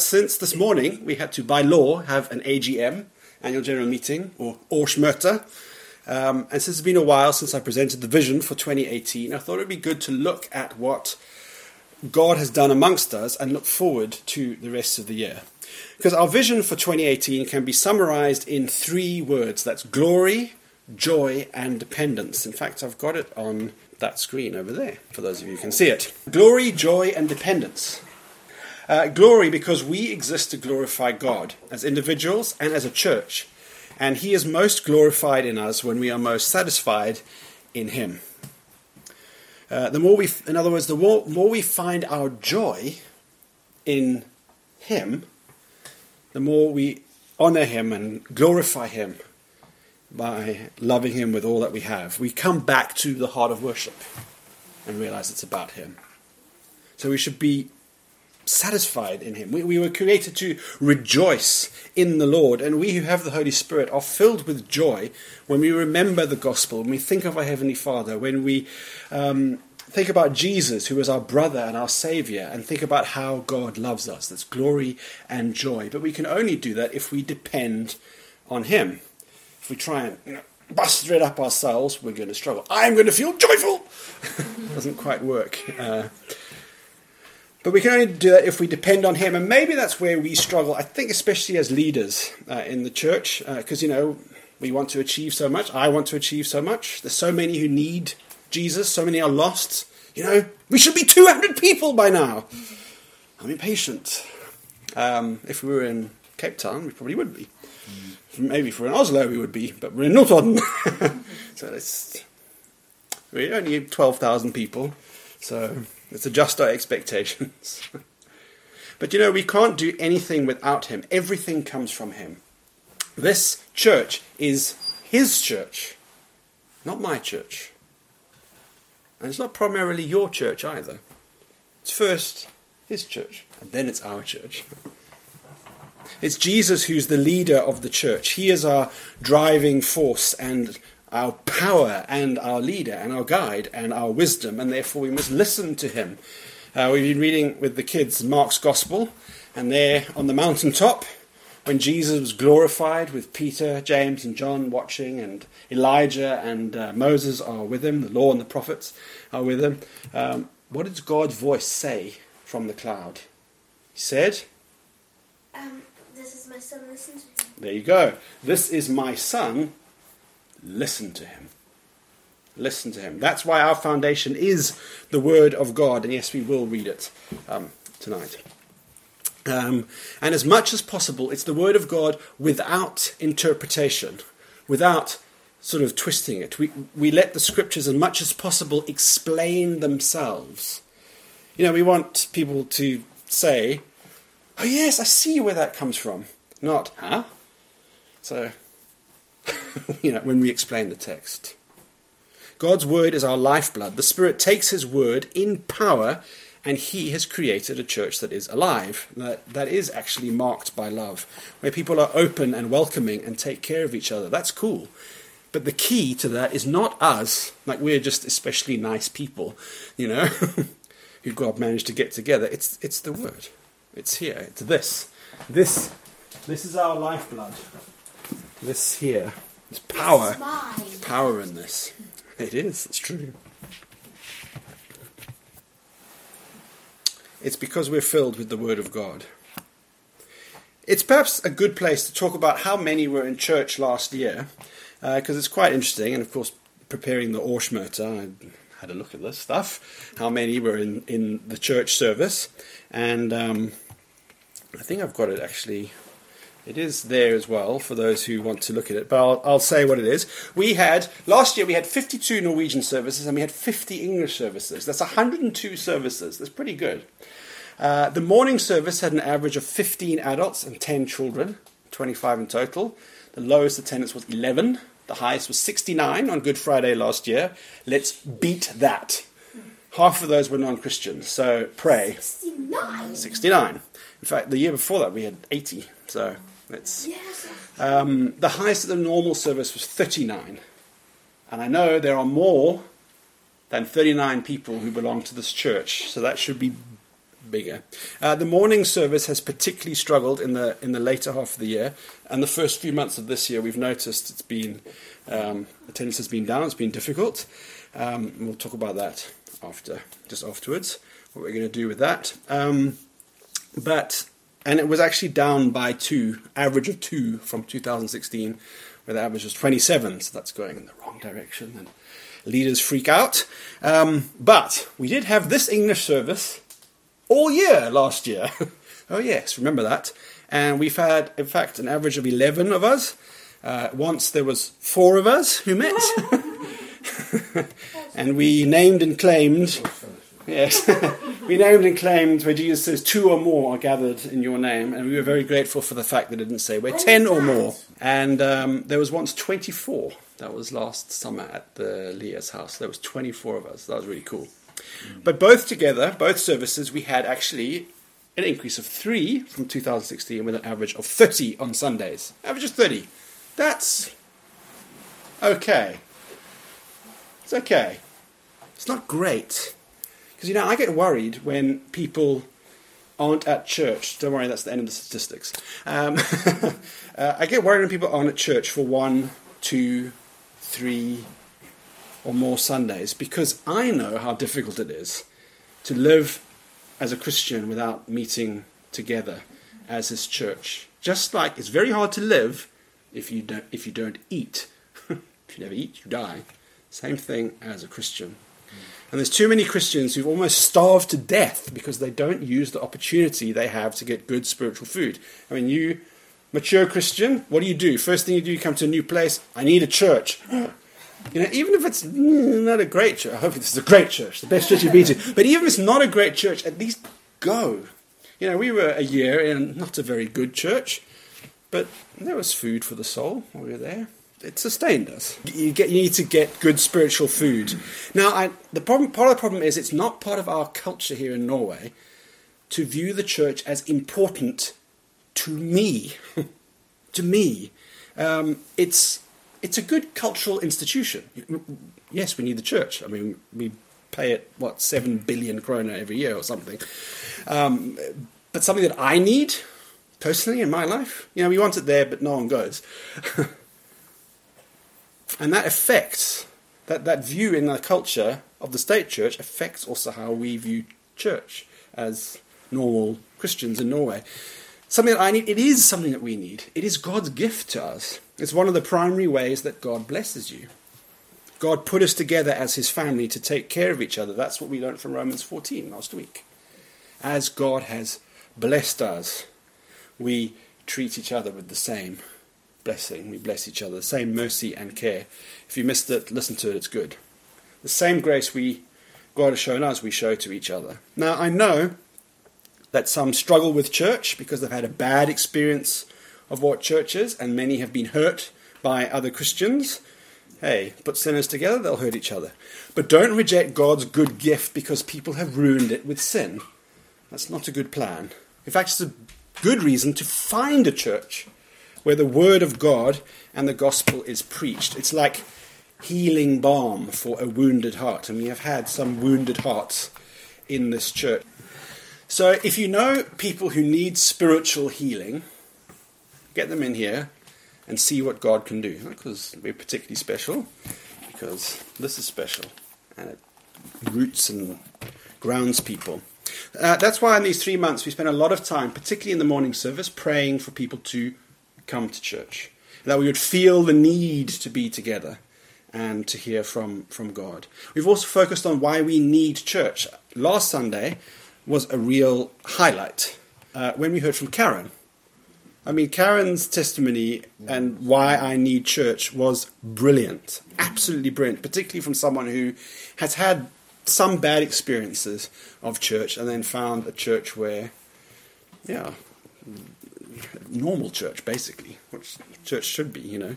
Since this morning, we had to, by law, have an AGM, annual general meeting, or Årsmøte. Um, and since it's been a while since I presented the vision for 2018, I thought it would be good to look at what God has done amongst us and look forward to the rest of the year. Because our vision for 2018 can be summarized in three words that's glory, joy, and dependence. In fact, I've got it on that screen over there, for those of you who can see it. Glory, joy, and dependence. Uh, glory because we exist to glorify God as individuals and as a church. And He is most glorified in us when we are most satisfied in Him. Uh, the more we, in other words, the more, more we find our joy in Him, the more we honor Him and glorify Him by loving Him with all that we have. We come back to the heart of worship and realize it's about Him. So we should be satisfied in Him. We, we were created to rejoice in the Lord, and we who have the Holy Spirit are filled with joy when we remember the gospel, when we think of our Heavenly Father, when we um, think about Jesus, who is our brother and our Savior, and think about how God loves us. That's glory and joy. But we can only do that if we depend on Him. If we try and you know, bust it up ourselves, we're going to struggle. I'm going to feel joyful. Doesn't quite work. Uh, but we can only do that if we depend on Him. And maybe that's where we struggle, I think, especially as leaders uh, in the church, because, uh, you know, we want to achieve so much. I want to achieve so much. There's so many who need Jesus, so many are lost. You know, we should be 200 people by now. I'm impatient. Um, if we were in Cape Town, we probably would be. Maybe if we're in Oslo, we would be, but we're in Notodden. so it's, we only 12,000 people. So Let's adjust our expectations. but you know, we can't do anything without Him. Everything comes from Him. This church is His church, not my church. And it's not primarily your church either. It's first His church, and then it's our church. It's Jesus who's the leader of the church. He is our driving force and our power and our leader and our guide and our wisdom, and therefore we must listen to him. Uh, we've been reading with the kids Mark's Gospel, and there on the mountaintop, when Jesus was glorified with Peter, James, and John watching, and Elijah and uh, Moses are with him, the law and the prophets are with him, um, what did God's voice say from the cloud? He said, um, This is my son, listen to him. There you go. This is my son, listen to him. Listen to him. That's why our foundation is the Word of God. And yes, we will read it um, tonight. Um, and as much as possible, it's the Word of God without interpretation, without sort of twisting it. We, we let the Scriptures, as much as possible, explain themselves. You know, we want people to say, Oh, yes, I see where that comes from. Not, huh? So you know, when we explain the text. God's word is our lifeblood. The Spirit takes his word in power, and he has created a church that is alive, that, that is actually marked by love, where people are open and welcoming and take care of each other. That's cool. But the key to that is not us, like we're just especially nice people, you know, who God managed to get together. It's, it's the word. It's here. It's this. This, this is our lifeblood. This here. There's power. Power in this. It is, it's true. It's because we're filled with the Word of God. It's perhaps a good place to talk about how many were in church last year, because uh, it's quite interesting. And of course, preparing the Årsmøte, I had a look at this stuff. How many were in, in the church service? And um, I think I've got it actually it is there as well for those who want to look at it, but I'll, I'll, say what it is. We had, last year we had 52 Norwegian services and we had 50 English services. That's 102 services. That's pretty good. Uh, the morning service had an average of 15 adults and 10 children, 25 in total. The lowest attendance was 11. The highest was 69 on Good Friday last year. Let's beat that. Half of those were non Christians, so pray. 69. 69. In fact, the year before that we had 80, so it's, um, the highest of the normal service was 39. And I know there are more than 39 people who belong to this church, so that should be bigger. Uh, the morning service has particularly struggled in the in the later half of the year, and the first few months of this year, we've noticed it's been um, attendance has been down. It's been difficult. Um, we'll talk about that after, just afterwards. What we're going to do with that, um, but and it was actually down by two, average of two from 2016, where the average was 27. So that's going in the wrong direction, and leaders freak out. Um, but we did have this English service all year last year. oh yes, remember that. And we've had, in fact, an average of 11 of us. Uh, once there was four of us who met. and we named and claimed. Yes, we named and claimed where Jesus says two or more are gathered in your name, and we were very grateful for the fact that it didn't say we're ten or more. And um, there was once twenty-four. That was last summer at the Leah's house. There was twenty-four of us. That was really cool. But both together, both services, we had actually an increase of three from 2016 with an average of 30 on Sundays. Average of 30. That's okay. It's okay. It's not great. Because, you know, I get worried when people aren't at church. Don't worry, that's the end of the statistics. Um, uh, I get worried when people aren't at church for one, two, three, or more Sundays because I know how difficult it is to live as a Christian without meeting together as his church. Just like it's very hard to live if you don't if you don't eat. if you never eat, you die. Same thing as a Christian. And there's too many Christians who've almost starved to death because they don't use the opportunity they have to get good spiritual food. I mean, you mature Christian, what do you do? First thing you do, you come to a new place. I need a church. You know, even if it's not a great church, I hope this is a great church, the best church you've been to. But even if it's not a great church, at least go. You know, we were a year in not a very good church, but there was food for the soul while we were there. It sustained us. You get, you need to get good spiritual food. Now, I, the problem, part of the problem is it's not part of our culture here in Norway to view the church as important to me. to me, um, it's it's a good cultural institution. Yes, we need the church. I mean, we pay it what seven billion kroner every year or something. Um, but something that I need personally in my life, you know, we want it there, but no one goes, and that affects that that view in the culture of the state church affects also how we view church as normal Christians in Norway. Something that I need. It is something that we need. It is God's gift to us. It's one of the primary ways that God blesses you. God put us together as his family to take care of each other. That's what we learned from Romans 14 last week. As God has blessed us, we treat each other with the same blessing. We bless each other, the same mercy and care. If you missed it, listen to it, it's good. The same grace we God has shown us, we show to each other. Now, I know that some struggle with church because they've had a bad experience of what church is, and many have been hurt by other Christians. Hey, put sinners together, they'll hurt each other. But don't reject God's good gift because people have ruined it with sin. That's not a good plan. In fact, it's a good reason to find a church where the Word of God and the gospel is preached. It's like healing balm for a wounded heart, and we have had some wounded hearts in this church. So, if you know people who need spiritual healing, get them in here and see what God can do. Because we're particularly special, because this is special, and it roots and grounds people. Uh, that's why in these three months we spent a lot of time, particularly in the morning service, praying for people to come to church. That we would feel the need to be together and to hear from, from God. We've also focused on why we need church. Last Sunday was a real highlight uh, when we heard from Karen. I mean, Karen's testimony and why I need church was brilliant. Absolutely brilliant, particularly from someone who has had some bad experiences of church and then found a church where, yeah, normal church, basically, which church should be, you know.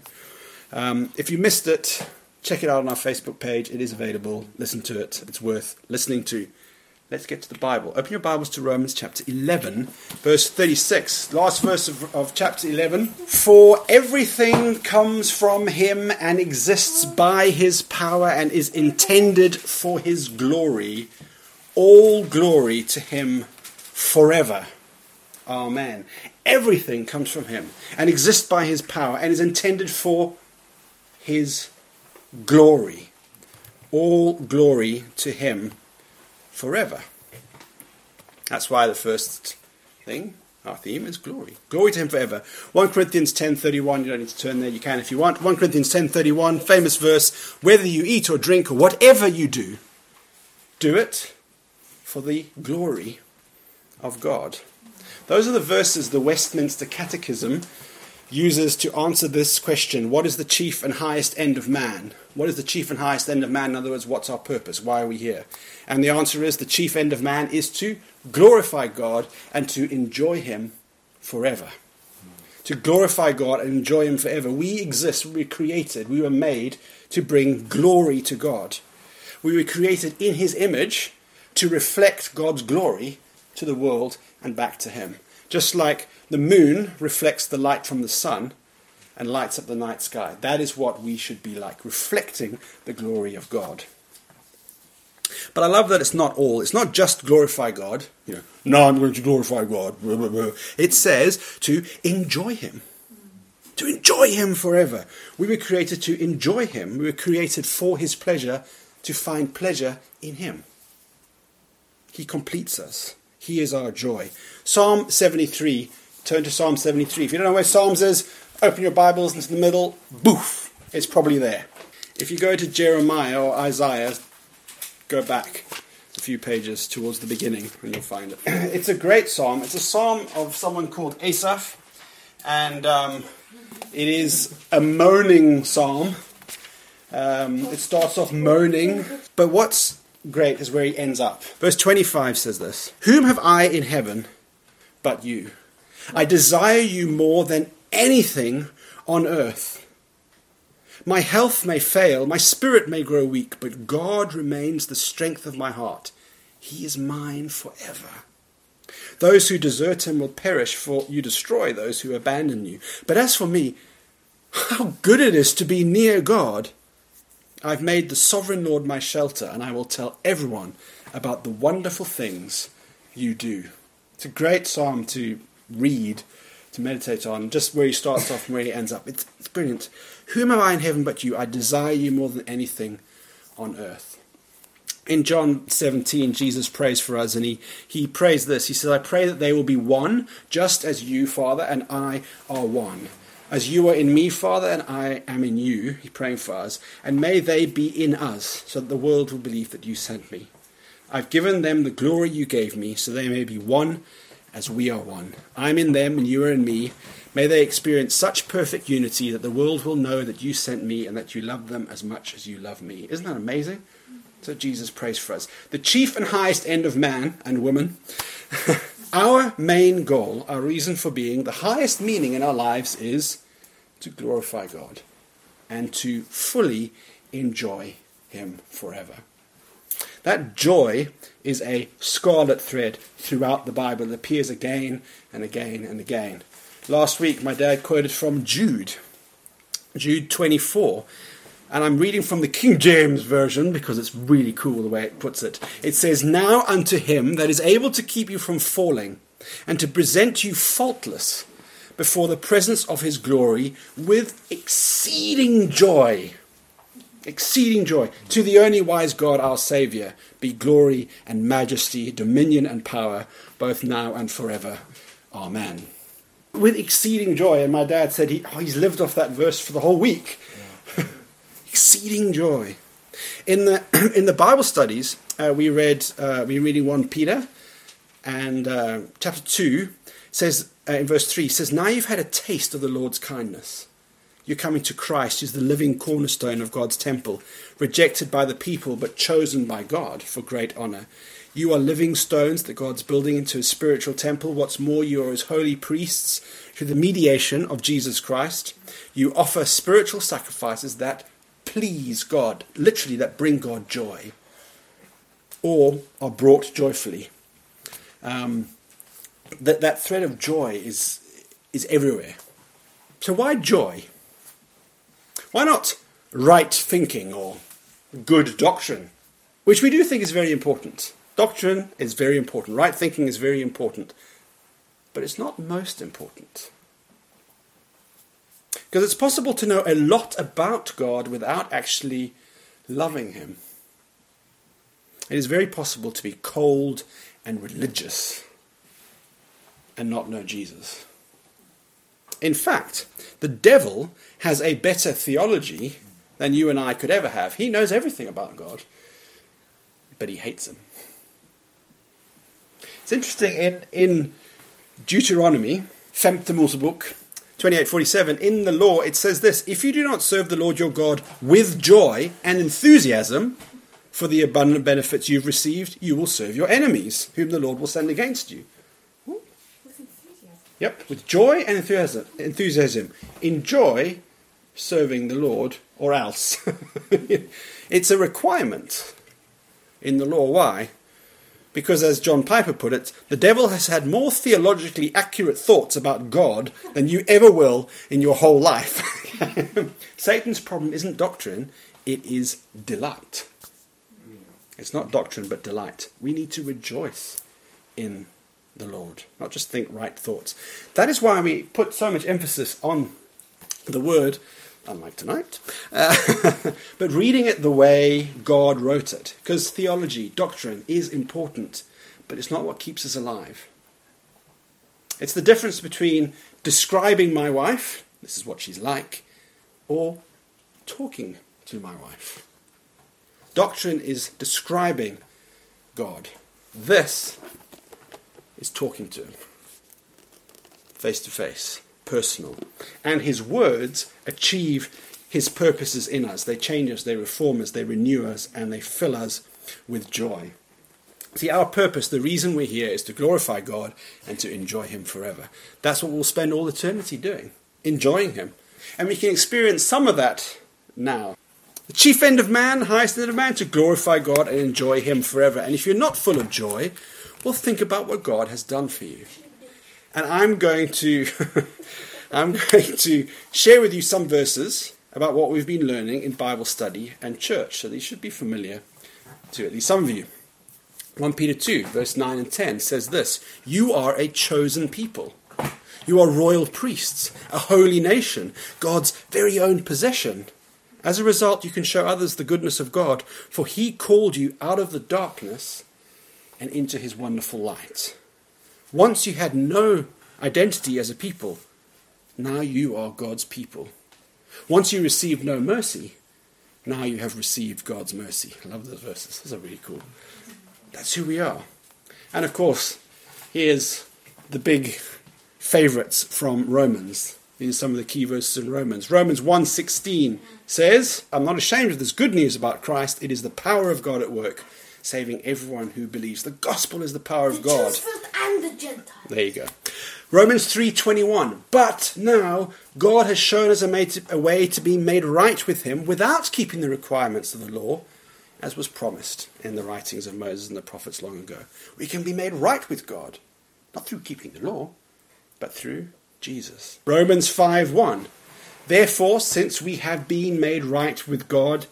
Um, if you missed it, check it out on our Facebook page. It is available. Listen to it. It's worth listening to. Let's get to the Bible. Open your Bibles to Romans chapter 11, verse 36. Last verse of, of, chapter 11. For everything comes from him and exists by his power and is intended for his glory. All glory to him forever. Amen. Everything comes from him and exists by his power and is intended for his glory. All glory to him forever. That's why the first thing, our theme, is glory. Glory to him forever. 1 Corinthians 10.31, you don't need to turn there, you can if you want. 1 Corinthians 10.31, famous verse, whether you eat or drink or whatever you do, do it for the glory of God. Those are the verses the Westminster Catechism uses to answer this question What is the chief and highest end of man? What is the chief and highest end of man? In other words, what's our purpose? Why are we here? And the answer is the chief end of man is to glorify God and to enjoy Him forever. To glorify God and enjoy Him forever. We exist, we were created, we were made to bring glory to God. We were created in His image to reflect God's glory to the world and back to Him. Just like the moon reflects the light from the sun and lights up the night sky. That is what we should be like, reflecting the glory of God. But I love that it's not all. It's not just glorify God. You know, no, I'm going to glorify God. It says to enjoy Him. To enjoy Him forever. We were created to enjoy Him. We were created for His pleasure, to find pleasure in Him. He completes us. He is our joy. Psalm 73. Turn to Psalm 73. If you don't know where Psalms is, open your Bibles into the middle. Boof! It's probably there. If you go to Jeremiah or Isaiah, go back a few pages towards the beginning and you'll find it. It's a great psalm. It's a psalm of someone called Asaph, and um, it is a moaning psalm. Um, it starts off moaning, but what's great is where he ends up. Verse 25 says this Whom have I in heaven but you? I desire you more than anything on earth. My health may fail, my spirit may grow weak, but God remains the strength of my heart. He is mine forever. Those who desert him will perish, for you destroy those who abandon you. But as for me, how good it is to be near God! I've made the sovereign Lord my shelter, and I will tell everyone about the wonderful things you do. It's a great psalm to read, to meditate on, just where he starts off and where he ends up. It's, it's brilliant. Whom am I in heaven but you? I desire you more than anything on earth. In John 17, Jesus prays for us, and he, he prays this. He says, I pray that they will be one, just as you, Father, and I are one. As you are in me, Father, and I am in you, he's praying for us, and may they be in us, so that the world will believe that you sent me. I've given them the glory you gave me, so they may be one as we are one. I'm in them, and you are in me. May they experience such perfect unity that the world will know that you sent me and that you love them as much as you love me. Isn't that amazing? So Jesus prays for us. The chief and highest end of man and woman, our main goal, our reason for being, the highest meaning in our lives is to glorify God and to fully enjoy Him forever. That joy is a scarlet thread throughout the Bible. It appears again and again and again. Last week, my dad quoted from Jude, Jude 24. And I'm reading from the King James Version because it's really cool the way it puts it. It says, Now unto him that is able to keep you from falling, and to present you faultless before the presence of his glory with exceeding joy. Exceeding joy. To the only wise God, our Saviour, be glory and majesty, dominion and power, both now and forever. Amen. With exceeding joy, and my dad said he, oh, he's lived off that verse for the whole week. Yeah. exceeding joy. In the in the Bible studies, uh, we read uh, we reading one Peter, and uh, chapter two says uh, in verse three says, "Now you've had a taste of the Lord's kindness. You're coming to Christ, who's the living cornerstone of God's temple, rejected by the people but chosen by God for great honor. You are living stones that God's building into a spiritual temple. What's more, you are his holy priests through the mediation of Jesus Christ. You offer spiritual sacrifices that please God, literally, that bring God joy, or are brought joyfully. Um, that, that thread of joy is, is everywhere. So, why joy? Why not right thinking or good doctrine? Which we do think is very important. Doctrine is very important. Right thinking is very important. But it's not most important. Because it's possible to know a lot about God without actually loving Him. It is very possible to be cold and religious and not know Jesus. In fact, the devil has a better theology than you and I could ever have. He knows everything about God, but he hates him. It's interesting in, in Deuteronomy, femte Mosebok, 28:47 in the law it says this if you do not serve the Lord your God with joy and enthusiasm for the abundant benefits you've received you will serve your enemies whom the Lord will send against you Yep, with joy and enthusiasm. Enthusiasm. Enjoy serving the Lord, or else. it's a requirement in the law. Why? Because, as John Piper put it, the devil has had more theologically accurate thoughts about God than you ever will in your whole life. Satan's problem isn't doctrine, it is delight. It's not doctrine, but delight. We need to rejoice in the Lord, not just think right thoughts. That is why we put so much emphasis on the word, unlike tonight, uh, but reading it the way God wrote it. Because theology, doctrine is important, but it's not what keeps us alive. It's the difference between describing my wife, this is what she's like, or talking to my wife. Doctrine is describing God. This is talking to him face to face, personal. And his words achieve his purposes in us. They change us, they reform us, they renew us, and they fill us with joy. See, our purpose, the reason we're here, is to glorify God and to enjoy Him forever. That's what we'll spend all eternity doing, enjoying Him. And we can experience some of that now. The chief end of man, highest end of man, to glorify God and enjoy Him forever. And if you're not full of joy, well, think about what God has done for you. And I'm going to I'm going to share with you some verses about what we've been learning in Bible study and church. So these should be familiar to at least some of you. 1 Peter 2, verse 9 and 10 says this You are a chosen people. You are royal priests, a holy nation, God's very own possession. As a result, you can show others the goodness of God, for He called you out of the darkness and into his wonderful light. Once you had no identity as a people, now you are God's people. Once you received no mercy, now you have received God's mercy. I love those verses. Those are really cool. That's who we are. And of course, here's the big favorites from Romans. Are some of the key verses in Romans. Romans 1:16 says, "I'm not ashamed of this good news about Christ. It is the power of God at work saving everyone who believes. The gospel is the power of the God. And the Gentiles. There you go. Romans 3:21. But now God has shown us a, made, a way to be made right with him without keeping the requirements of the law, as was promised in the writings of Moses and the prophets long ago. We can be made right with God, not through keeping the law, but through Jesus. Romans 5:1. Therefore, since we have been made right with God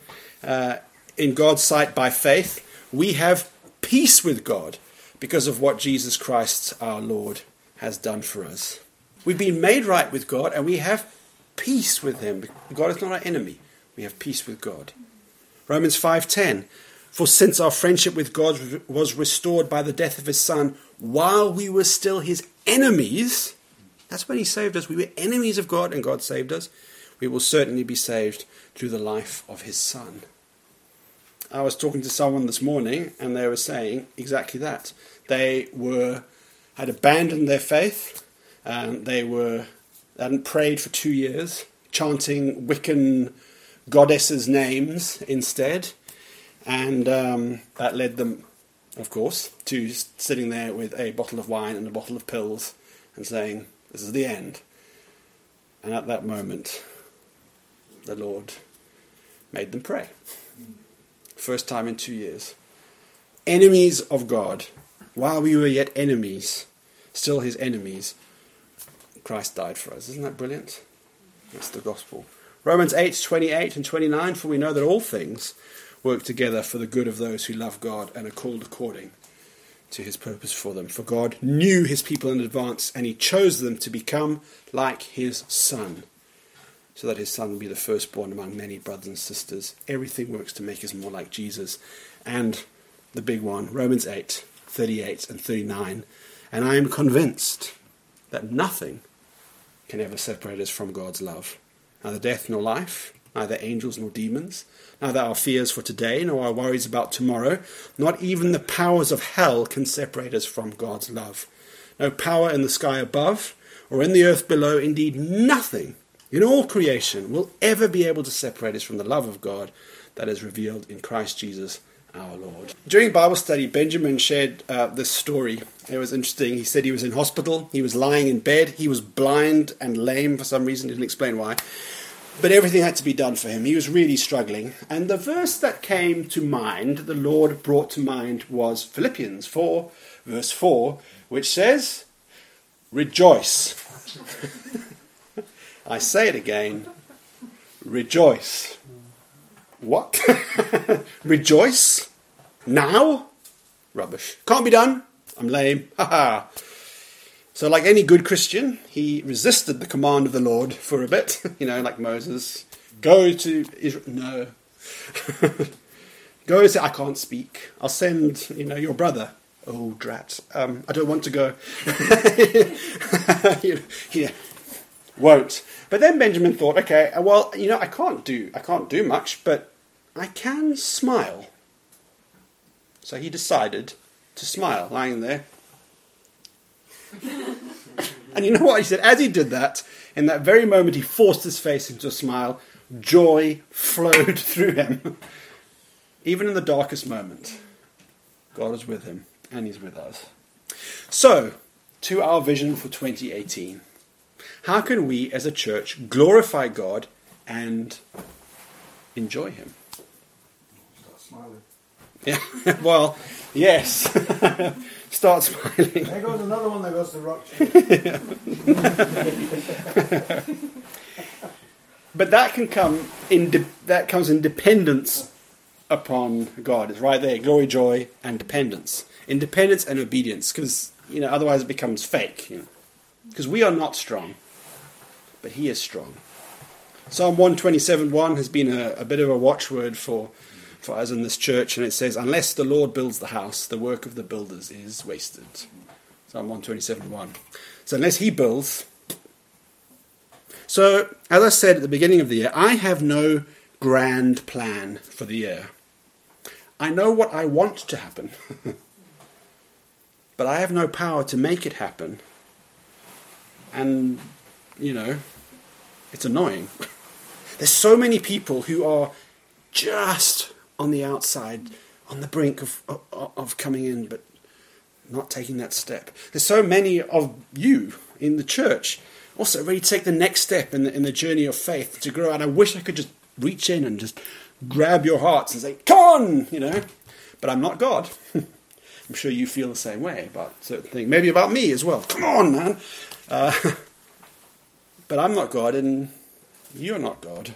uh, in God's sight by faith, we have peace with God because of what Jesus Christ our Lord has done for us. We've been made right with God and we have peace with him. God is not our enemy. We have peace with God. Romans 5:10 For since our friendship with God was restored by the death of his son while we were still his enemies, that's when he saved us. We were enemies of God and God saved us. We will certainly be saved through the life of his son. I was talking to someone this morning, and they were saying exactly that. They were had abandoned their faith. Um, they were hadn't prayed for two years, chanting Wiccan goddesses' names instead, and um, that led them, of course, to sitting there with a bottle of wine and a bottle of pills and saying, "This is the end." And at that moment, the Lord made them pray. First time in two years. Enemies of God. While we were yet enemies, still his enemies, Christ died for us. Isn't that brilliant? That's the gospel. Romans 8 28 and 29 For we know that all things work together for the good of those who love God and are called according to his purpose for them. For God knew his people in advance, and he chose them to become like his son, so that his son would be the firstborn among many brothers and sisters. Everything works to make us more like Jesus. And the big one, Romans 8, 38 and 39. And I am convinced that nothing can ever separate us from God's love. Neither death nor life, neither angels nor demons, neither our fears for today nor our worries about tomorrow, not even the powers of hell can separate us from God's love. No power in the sky above or in the earth below, indeed nothing in all creation will ever be able to separate us from the love of God that is revealed in Christ Jesus our Lord. During Bible study, Benjamin shared uh, this story. It was interesting. He said he was in hospital, he was lying in bed, he was blind and lame for some reason, he didn't explain why. But everything had to be done for him. He was really struggling. And the verse that came to mind, the Lord brought to mind, was Philippians 4, verse 4, which says, Rejoice. I say it again, rejoice. What? rejoice? Now? Rubbish. Can't be done. I'm lame. Ha ha. So, like any good Christian, he resisted the command of the Lord for a bit. you know, like Moses. Go to Israel. No. go say, I can't speak. I'll send, you know, your brother. Oh, drat. Um, I don't want to go. yeah. Won't. But then Benjamin thought, okay, well, you know, I can't do, I can't do much, but I can smile. So he decided to smile, lying there. and you know what he said? As he did that, in that very moment, he forced his face into a smile. Joy flowed through him. Even in the darkest moment, God is with him, and he's with us. So, to our vision for 2018. How can we as a church glorify God and enjoy Him? Start smiling. Yeah, well, yes. Start smiling. There goes another one that goes to rock. But that can come in de- that comes in dependence upon God. It's right there, glory, joy, and dependence. Independence and obedience, because you know otherwise it becomes fake. You know, because we are not strong, but He is strong. Psalm one twenty seven one has been a, a bit of a watchword for for us in this church, and it says, "Unless the Lord builds the house, the work of the builders is wasted." Psalm one twenty seven one. So unless He builds, so, as I said at the beginning of the year, I have no grand plan for the year. I know what I want to happen, but I have no power to make it happen. And, you know, it's annoying. There's so many people who are just on the outside, on the brink of, of, of coming in, but not taking that step. There's so many of you in the church also ready to take the next step in the, in the journey of faith to grow. And I wish I could just reach in and just grab your hearts and say, "Come on," you know. But I'm not God. I'm sure you feel the same way about certain things. Maybe about me as well. Come on, man. Uh, but I'm not God, and you're not God.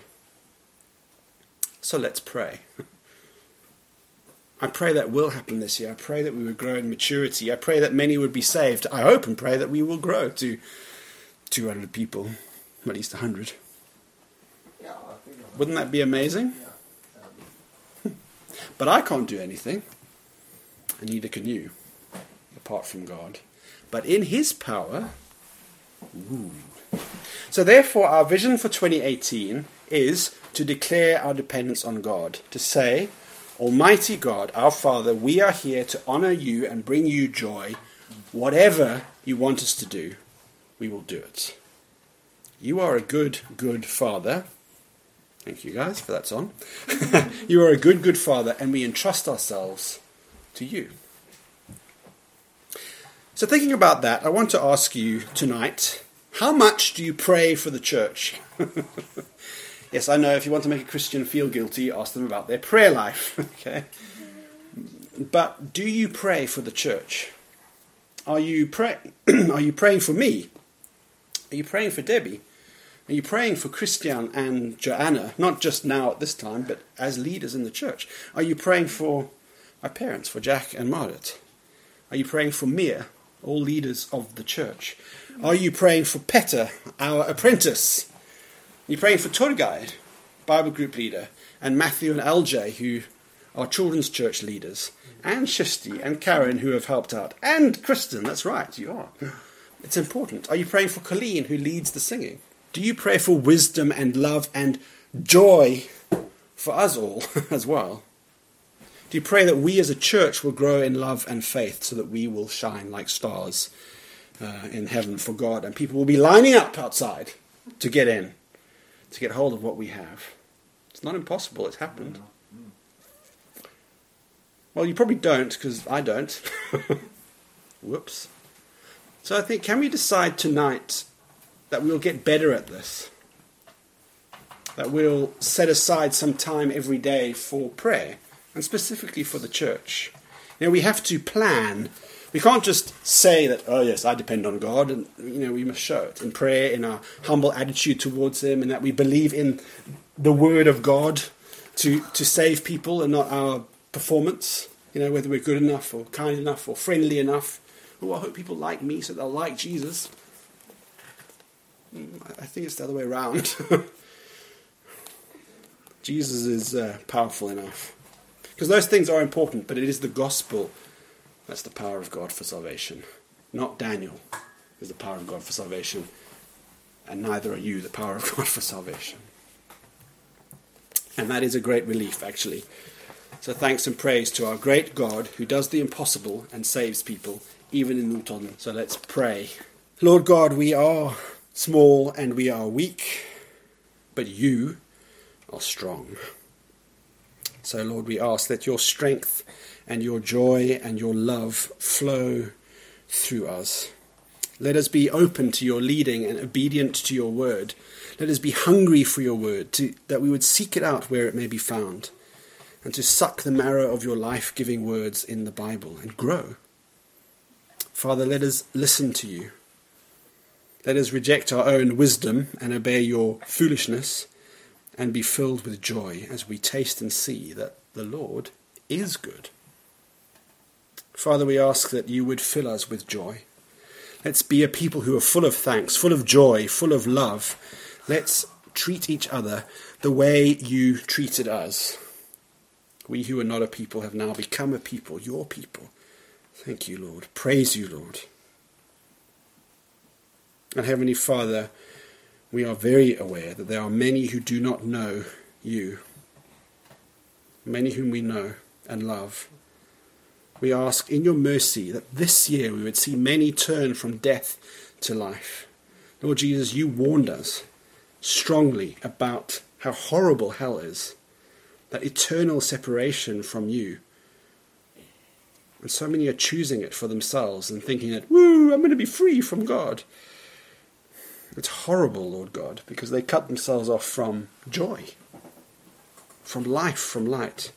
So let's pray. I pray that will happen this year. I pray that we would grow in maturity. I pray that many would be saved. I hope and pray that we will grow to 200 people, at least 100. Yeah, I think I'll- Wouldn't that be amazing? yeah, that'd be- But I can't do anything, and neither can you, apart from God. But in His power, ooh. So, therefore, our vision for 2018 is to declare our dependence on God, to say, Almighty God, our Father, we are here to honor you and bring you joy. Whatever you want us to do, we will do it. You are a good, good Father. Thank you guys for that song. you are a good, good Father, and we entrust ourselves to you. So, thinking about that, I want to ask you tonight how much do you pray for the church? yes, I know if you want to make a Christian feel guilty, ask them about their prayer life. okay? But do you pray for the church? Are you, pray- are you praying for me? Are you praying for Debbie? Are you praying for Christian and Joanna, not just now at this time, but as leaders in the church? Are you praying for my parents, for Jack and Margaret? Are you praying for Mia, all leaders of the church? Are you praying for Petter, our apprentice? Are you praying for tour Bible group leader, and Matthew and LJ, who are children's church leaders, and Shisti and Karen, who have helped out, and Kristen, that's right, you are. It's important. Are you praying for Colleen, who leads the singing? Do you pray for wisdom and love and joy for us all as well? Do you pray that we as a church will grow in love and faith so that we will shine like stars uh, in heaven for God and people will be lining up outside to get in, to get hold of what we have? It's not impossible, it's happened. Well, you probably don't because I don't. Whoops. So I think, can we decide tonight that we'll get better at this? That we'll set aside some time every day for prayer, and specifically for the church. You know, we have to plan. We can't just say that, oh yes, I depend on God, and you know, we must show it in prayer, in our humble attitude towards Him, and that we believe in the Word of God to to save people and not our performance. You know, whether we're good enough or kind enough or friendly enough. Oh, I hope people like me so they'll like Jesus. Mm, I think it's the other way around. Jesus is uh, powerful enough. Because those things are important, but it is the gospel that's the power of God for salvation. Not Daniel is the power of God for salvation, and neither are you the power of God for salvation. And that is a great relief, actually. So thanks and praise to our great God who does the impossible and saves people, even in Notodden. So let's pray. Lord God, we are small and we are weak, but you are strong. So, Lord, we ask that your strength and your joy and your love flow through us. Let us be open to your leading and obedient to your word. Let us be hungry for your word, to, that we would seek it out where it may be found, and to suck the marrow of your life giving words in the Bible and grow. Father, let us listen to you. Let us reject our own wisdom and obey your foolishness and be filled with joy as we taste and see that the Lord is good. Father, we ask that you would fill us with joy. Let's be a people who are full of thanks, full of joy, full of love. Let's treat each other the way you treated us. We who are not a people have now become a people, your people. Thank you, Lord. Praise you, Lord. And Heavenly Father, we are very aware that there are many who do not know you, many whom we know and love. We ask in your mercy that this year we would see many turn from death to life. Lord Jesus, you warned us strongly about how horrible hell is, that eternal separation from you. And so many are choosing it for themselves and thinking that, woo, I'm going to be free from God. It's horrible, Lord God, because they cut themselves off from joy, from life, from light.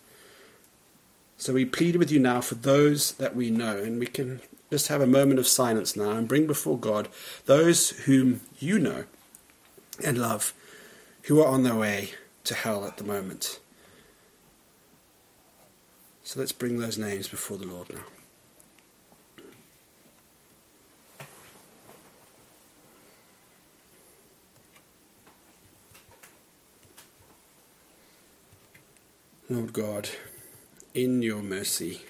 So we plead with you now for those that we know, and we can just have a moment of silence now and bring before God those whom you know and love who are on their way to hell at the moment. So let's bring those names before the Lord now. Lord God, in your mercy,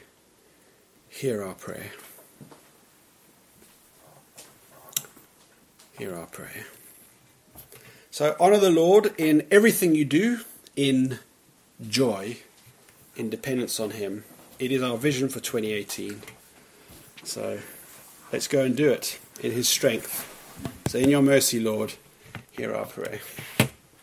hear our prayer. Hear our prayer. So honor the Lord in everything you do, in joy, in dependence on Him. It is our vision for 2018. So let's go and do it in His strength. So, in your mercy, Lord, hear our prayer.